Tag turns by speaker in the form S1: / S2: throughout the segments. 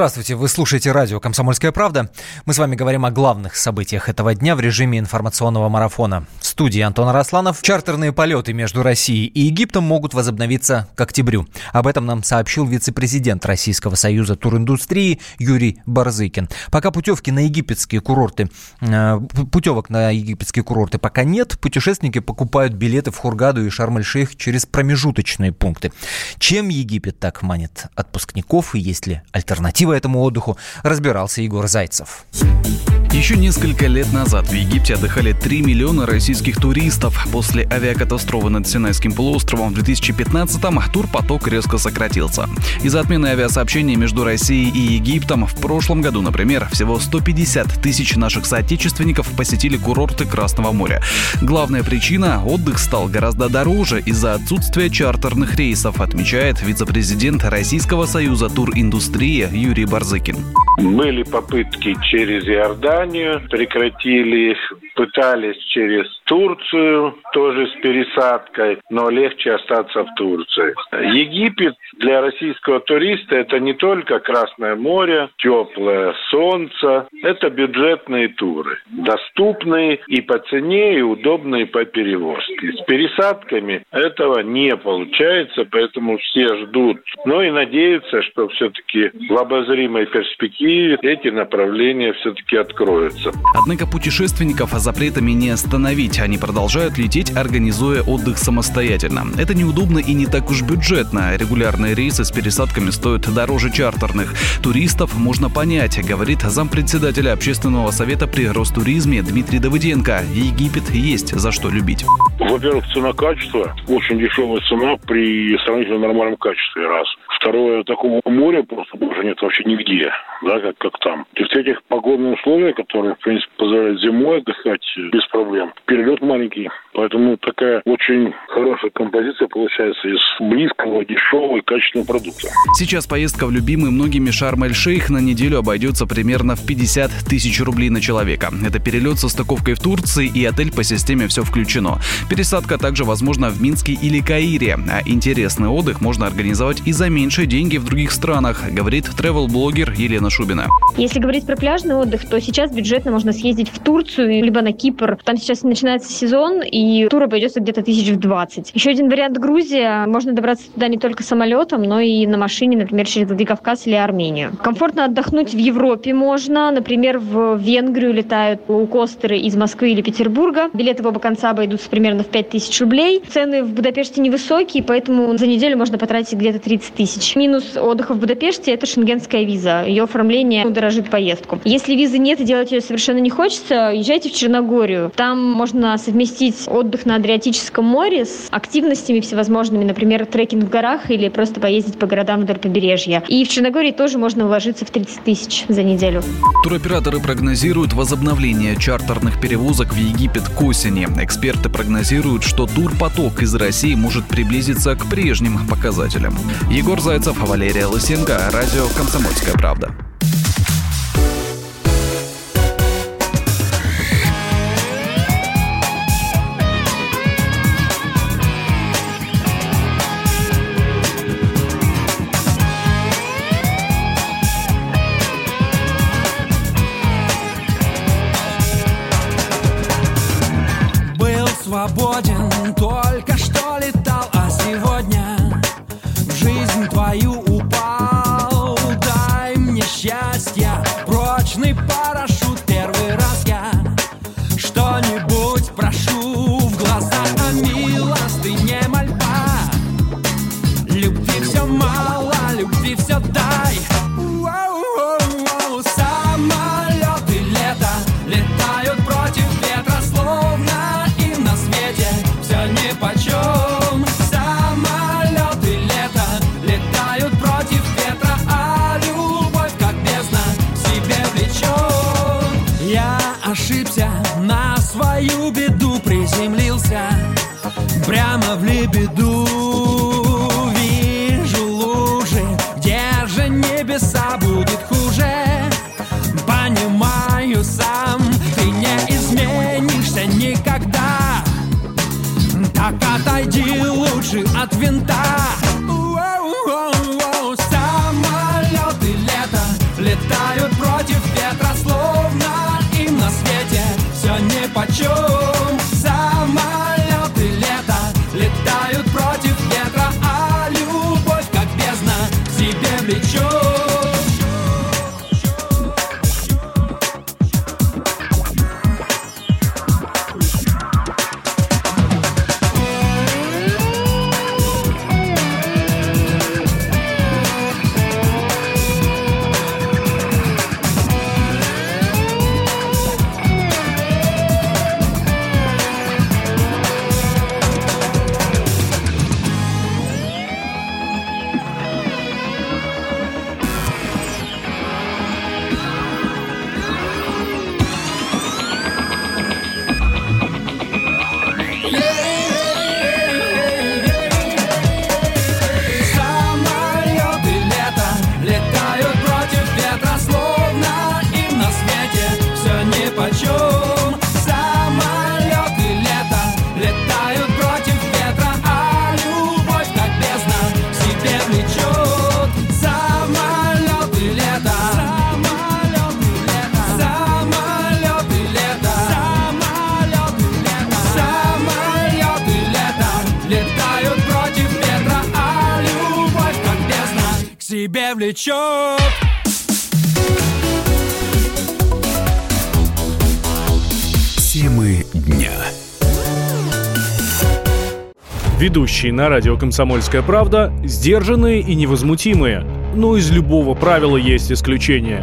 S1: Здравствуйте, вы слушаете радио «Комсомольская правда». Мы с вами говорим о главных событиях этого дня в режиме информационного марафона. В студии Антон Арасланов. Чартерные полеты между Россией и Египтом могут возобновиться к октябрю. Об этом нам сообщил вице-президент Российского союза туриндустрии Юрий Барзыкин. Пока путевки на египетские курорты, э, путевок на египетские курорты пока нет, путешественники покупают билеты в Хургаду и Шарм-эль-Шейх через промежуточные пункты. Чем Египет так манит отпускников и есть ли альтернатива? Альтернатива этому отдыху, разбирался Егор Зайцев.
S2: Еще несколько лет назад в Египте отдыхали 3 миллиона российских туристов. После авиакатастрофы над Синайским полуостровом в 2015-м турпоток резко сократился. Из-за отмены авиасообщения между Россией и Египтом в прошлом году, например, всего 150 тысяч наших соотечественников посетили курорты Красного моря. Главная причина – отдых стал гораздо дороже из-за отсутствия чартерных рейсов, отмечает вице-президент Российского союза туриндустрии Юрий Барзыкин.
S3: Были попытки через Иорданию, прекратили их, пытались через Турцию, тоже с пересадкой, но легче остаться в Турции. Египет для российского туриста это не только Красное море, теплое солнце, это бюджетные туры, доступные и по цене, и удобные по перевозке. С пересадками этого не получается, поэтому все ждут, но и надеются, что все-таки в обозримой перспективе эти направления все-таки откроются.
S2: Однако путешественников запретами не остановить. Они продолжают лететь, организуя отдых самостоятельно. Это неудобно и не так уж бюджетно. Регулярные рейсы с пересадками стоят дороже чартерных. Туристов можно понять, говорит зампредседателя общественного совета при Ростуризме Дмитрий Давыденко. Египет есть за что любить.
S4: Во-первых, цена-качество. Очень дешевая цена при сравнительно нормальном качестве, раз. Второе, такого моря просто больше нет вообще нигде, да, как, как там. И в-третьих, погодные условия, которые, в принципе, позволяют зимой отдыхать без проблем. Перелет маленький, поэтому такая очень хорошая композиция получается из близкого, дешевого и качественного продукта.
S2: Сейчас поездка в любимый многими Шарм-эль-Шейх на неделю обойдется примерно в 50 тысяч рублей на человека. Это перелет со стыковкой в Турции и отель по системе «Все включено». Пересадка также возможна в Минске или Каире, а интересный отдых можно организовать и за меньше меньшие деньги в других странах, говорит travel-блогер Елена Шубина.
S5: Если говорить про пляжный отдых, то сейчас бюджетно можно съездить в Турцию, либо на Кипр. Там сейчас начинается сезон, и тур обойдется где-то тысяч в 20. Еще один вариант Грузия. Можно добраться туда не только самолетом, но и на машине, например, через Владикавказ или Армению. Комфортно отдохнуть в Европе можно. Например, в Венгрию летают лоукостеры из Москвы или Петербурга. Билеты в оба конца обойдутся примерно в 5000 рублей. Цены в Будапеште невысокие, поэтому за неделю можно потратить где-то 30 тысяч тысяч. Минус отдыха в Будапеште – это шенгенская виза. Ее оформление удорожит поездку. Если визы нет и делать ее совершенно не хочется, езжайте в Черногорию. Там можно совместить отдых на Адриатическом море с активностями всевозможными, например, трекинг в горах или просто поездить по городам вдоль побережья. И в Черногории тоже можно уложиться в 30 тысяч за неделю.
S2: Туроператоры прогнозируют возобновление чартерных перевозок в Египет к осени. Эксперты прогнозируют, что турпоток из России может приблизиться к прежним показателям. Егор Зайцев, Валерия Лысенко, радио «Комсомольская правда».
S6: Мало, любви все дай небеса будет хуже. Понимаю сам, ты не изменишься никогда. Так отойди лучше от винта. Самолеты лето. Летают против ветра Словно им на свете. Все не нипочем себе влечет
S7: Темы дня.
S8: Ведущие на радио «Комсомольская правда» сдержанные и невозмутимые. Но из любого правила есть исключение.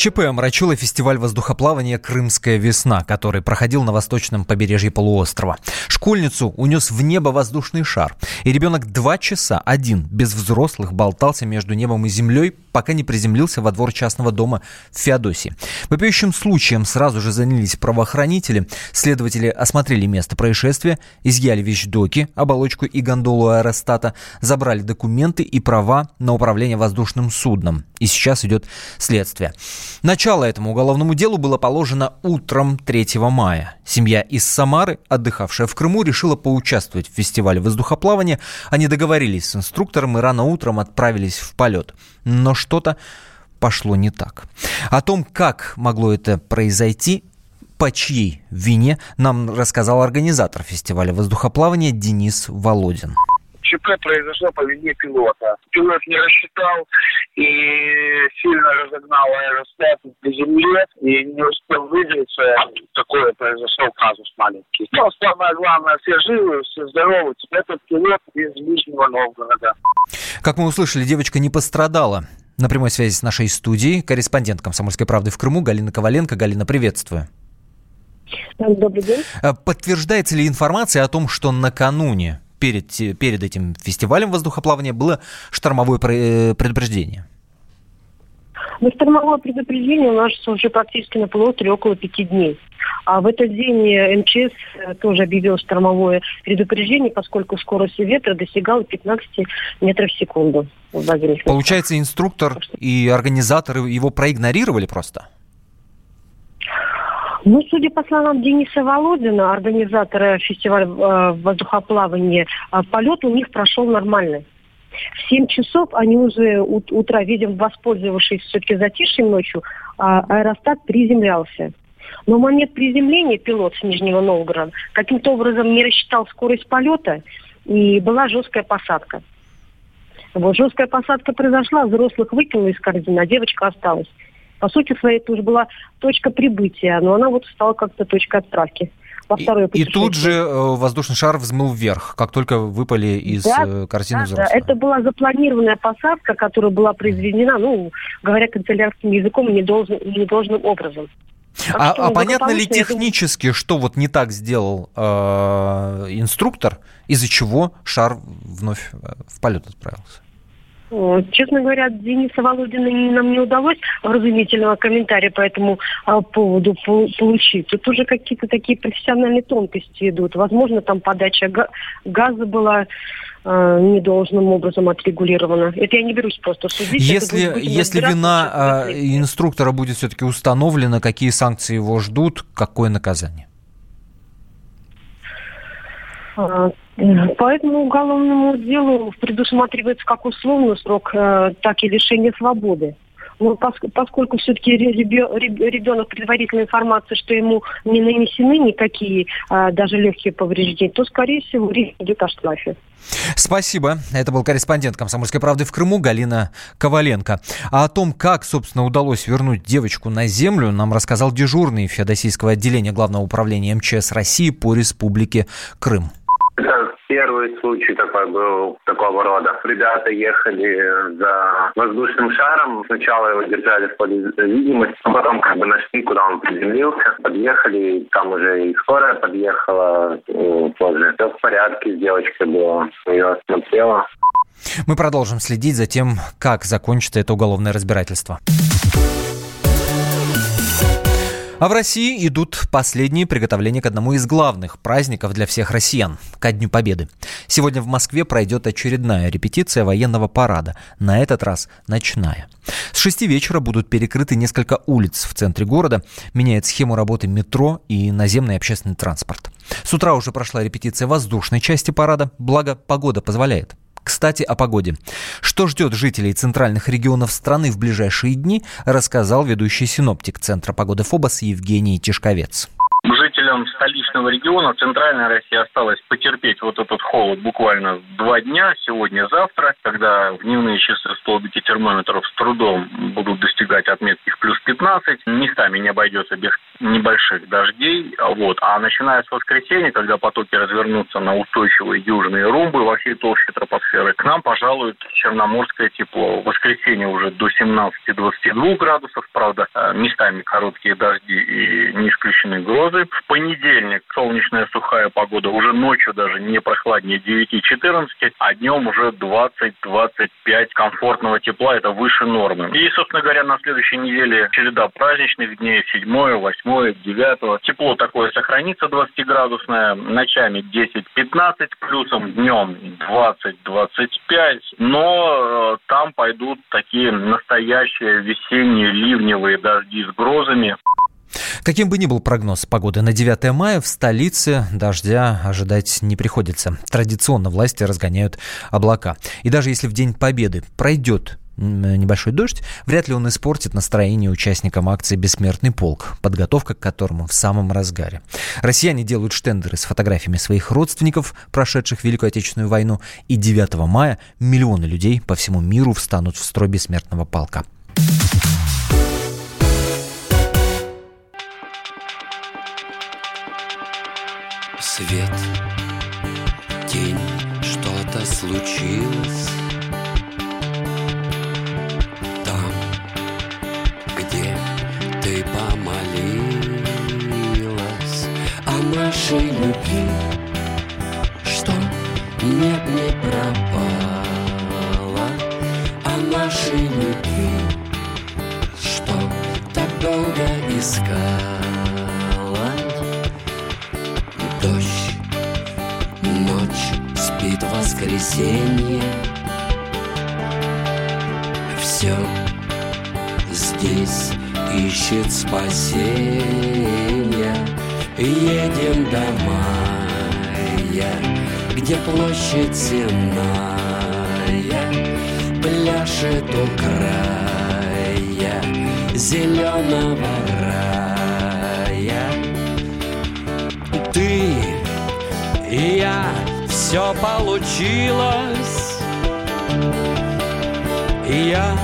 S1: ЧП омрачило фестиваль воздухоплавания «Крымская весна», который проходил на восточном побережье полуострова. Школьницу унес в небо воздушный шар, и ребенок два часа один, без взрослых, болтался между небом и землей, пока не приземлился во двор частного дома в Феодосии. Вопиющим случаем сразу же занялись правоохранители. Следователи осмотрели место происшествия, изъяли вещдоки, оболочку и гондолу аэростата, забрали документы и права на управление воздушным судном. И сейчас идет следствие. Начало этому уголовному делу было положено утром 3 мая. Семья из Самары, отдыхавшая в Крыму, решила поучаствовать в фестивале воздухоплавания. Они договорились с инструктором и рано утром отправились в полет. Но что-то пошло не так. О том, как могло это произойти, по чьей вине, нам рассказал организатор фестиваля воздухоплавания Денис Володин.
S9: ЧП произошло по вине пилота. Пилот не рассчитал и сильно разогнал аэростат по земле и не успел выделиться. Такое произошел казус маленький. Но самое главное, все живы, все здоровы. Этот пилот из Нижнего Новгорода.
S1: Как мы услышали, девочка не пострадала. На прямой связи с нашей студией корреспондент «Комсомольской правды» в Крыму Галина Коваленко. Галина, приветствую.
S10: Добрый день.
S1: Э, Подтверждается ли информация о том, что накануне перед, перед этим фестивалем воздухоплавания было штормовое э, предупреждение?
S10: Ну, штормовое предупреждение у нас уже практически на полуострове около пяти дней. А в этот день э, МЧС э, тоже объявил штормовое предупреждение, поскольку скорость ветра достигала 15 метров в секунду. в.
S1: Получается, инструктор и организаторы его проигнорировали просто?
S10: Ну, судя по словам Дениса Володина, организатора фестиваля э, воздухоплавания, э, полет у них прошел нормально. В 7 часов они уже ут- утра, видимо, воспользовавшись все-таки затишьем ночью, а, аэростат приземлялся. Но в момент приземления пилот с Нижнего Новгорода каким-то образом не рассчитал скорость полета, и была жесткая посадка. Вот жесткая посадка произошла, взрослых выкинула из корзины, а девочка осталась. По сути своей, это уже была точка прибытия, но она вот стала как-то точкой отправки. Во второе
S1: И тут
S10: путешествие.
S1: же э, воздушный шар взмыл вверх, как только выпали из
S10: Да,
S1: э, корзины
S10: Да, да,
S1: взрослых.
S10: это была запланированная посадка, которая была произведена, ну, говоря канцелярским языком, недолжным, недолжным образом. Так
S1: А, а понятно ли
S10: я думаю,
S1: технически, что вот не так сделал э, инструктор, из-за чего шар вновь э, в полет отправился?
S10: Честно говоря, Дениса Володина нам не удалось вразумительного комментария по этому а, поводу получить. Тут уже какие-то такие профессиональные тонкости идут. Возможно, там подача газа была э, недолжным образом отрегулирована. Это я не берусь просто судить.
S1: Если, если вина э, инструктора будет все-таки установлена, какие санкции его ждут, какое наказание?
S10: А, по этому уголовному делу предусматривается как условный срок, э, так и лишение свободы. Но поскольку все-таки ребенок предварительной информации, что ему не нанесены никакие а, даже легкие повреждения, то, скорее всего, речь идет о штрафе.
S1: Спасибо. Это был корреспондент «Комсомольской правды» в Крыму Галина Коваленко. А о том, как, собственно, удалось вернуть девочку на землю, нам рассказал дежурный Феодосийского отделения Главного управления МЧС России по Республике Крым.
S11: Это первый случай такой был такого рода. Ребята ехали за воздушным шаром. Сначала его держали в поле видимости, а потом как бы нашли, куда он приземлился. Подъехали, там уже и скорая подъехала позже. Все в порядке, с девочкой было. Ее осмотрела.
S1: Мы продолжим следить за тем, как закончится это уголовное разбирательство. А в России идут последние приготовления к одному из главных праздников для всех россиян – ко Дню Победы. Сегодня в Москве пройдет очередная репетиция военного парада, на этот раз ночная. С шести вечера будут перекрыты несколько улиц в центре города, меняет схему работы метро и наземный общественный транспорт. С утра уже прошла репетиция воздушной части парада, благо погода позволяет. Кстати, о погоде. Что ждет жителей центральных регионов страны в ближайшие дни, рассказал ведущий синоптик Центра погоды ФОБОС Евгений Тишковец.
S12: Жителям столичного региона Центральной России осталось потерпеть вот этот холод буквально два дня, сегодня-завтра, когда в дневные часы столбики термометров с трудом будут достигать отметки в плюс 15. Местами не обойдется без небольших дождей. Вот. А начиная с воскресенья, когда потоки развернутся на устойчивые южные румбы во всей толще тропосферы, к нам пожалует черноморское тепло. В воскресенье уже до 17-22 градусов, правда, э, местами короткие дожди и не исключены грозы. В понедельник солнечная сухая погода, уже ночью даже не прохладнее 9-14, а днем уже 20-25 комфортного тепла, это выше нормы. И, собственно говоря, на следующей неделе череда праздничных дней, 7 8 8, 9. Тепло такое сохранится 20-градусное, ночами 10-15, плюсом днем 20-25, но э, там пойдут такие настоящие весенние ливневые дожди с грозами.
S1: Каким бы ни был прогноз погоды на 9 мая, в столице дождя ожидать не приходится. Традиционно власти разгоняют облака. И даже если в День Победы пройдет небольшой дождь, вряд ли он испортит настроение участникам акции «Бессмертный полк», подготовка к которому в самом разгаре. Россияне делают штендеры с фотографиями своих родственников, прошедших Великую Отечественную войну, и 9 мая миллионы людей по всему миру встанут в строй «Бессмертного полка».
S13: Свет, тень, что-то случилось нашей любви, что нет, не пропало, о нашей любви, что так долго искала. Дождь, ночь, спит воскресенье, все здесь ищет спасения едем до мая, где площадь сенная пляшет у края зеленого рая. Ты и я, все получилось. Я,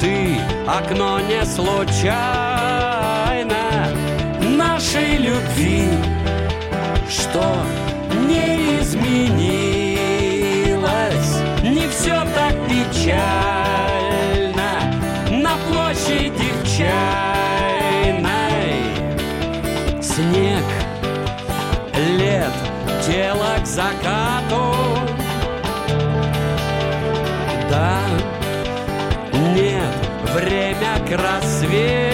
S13: ты, окно не случайно рассвет.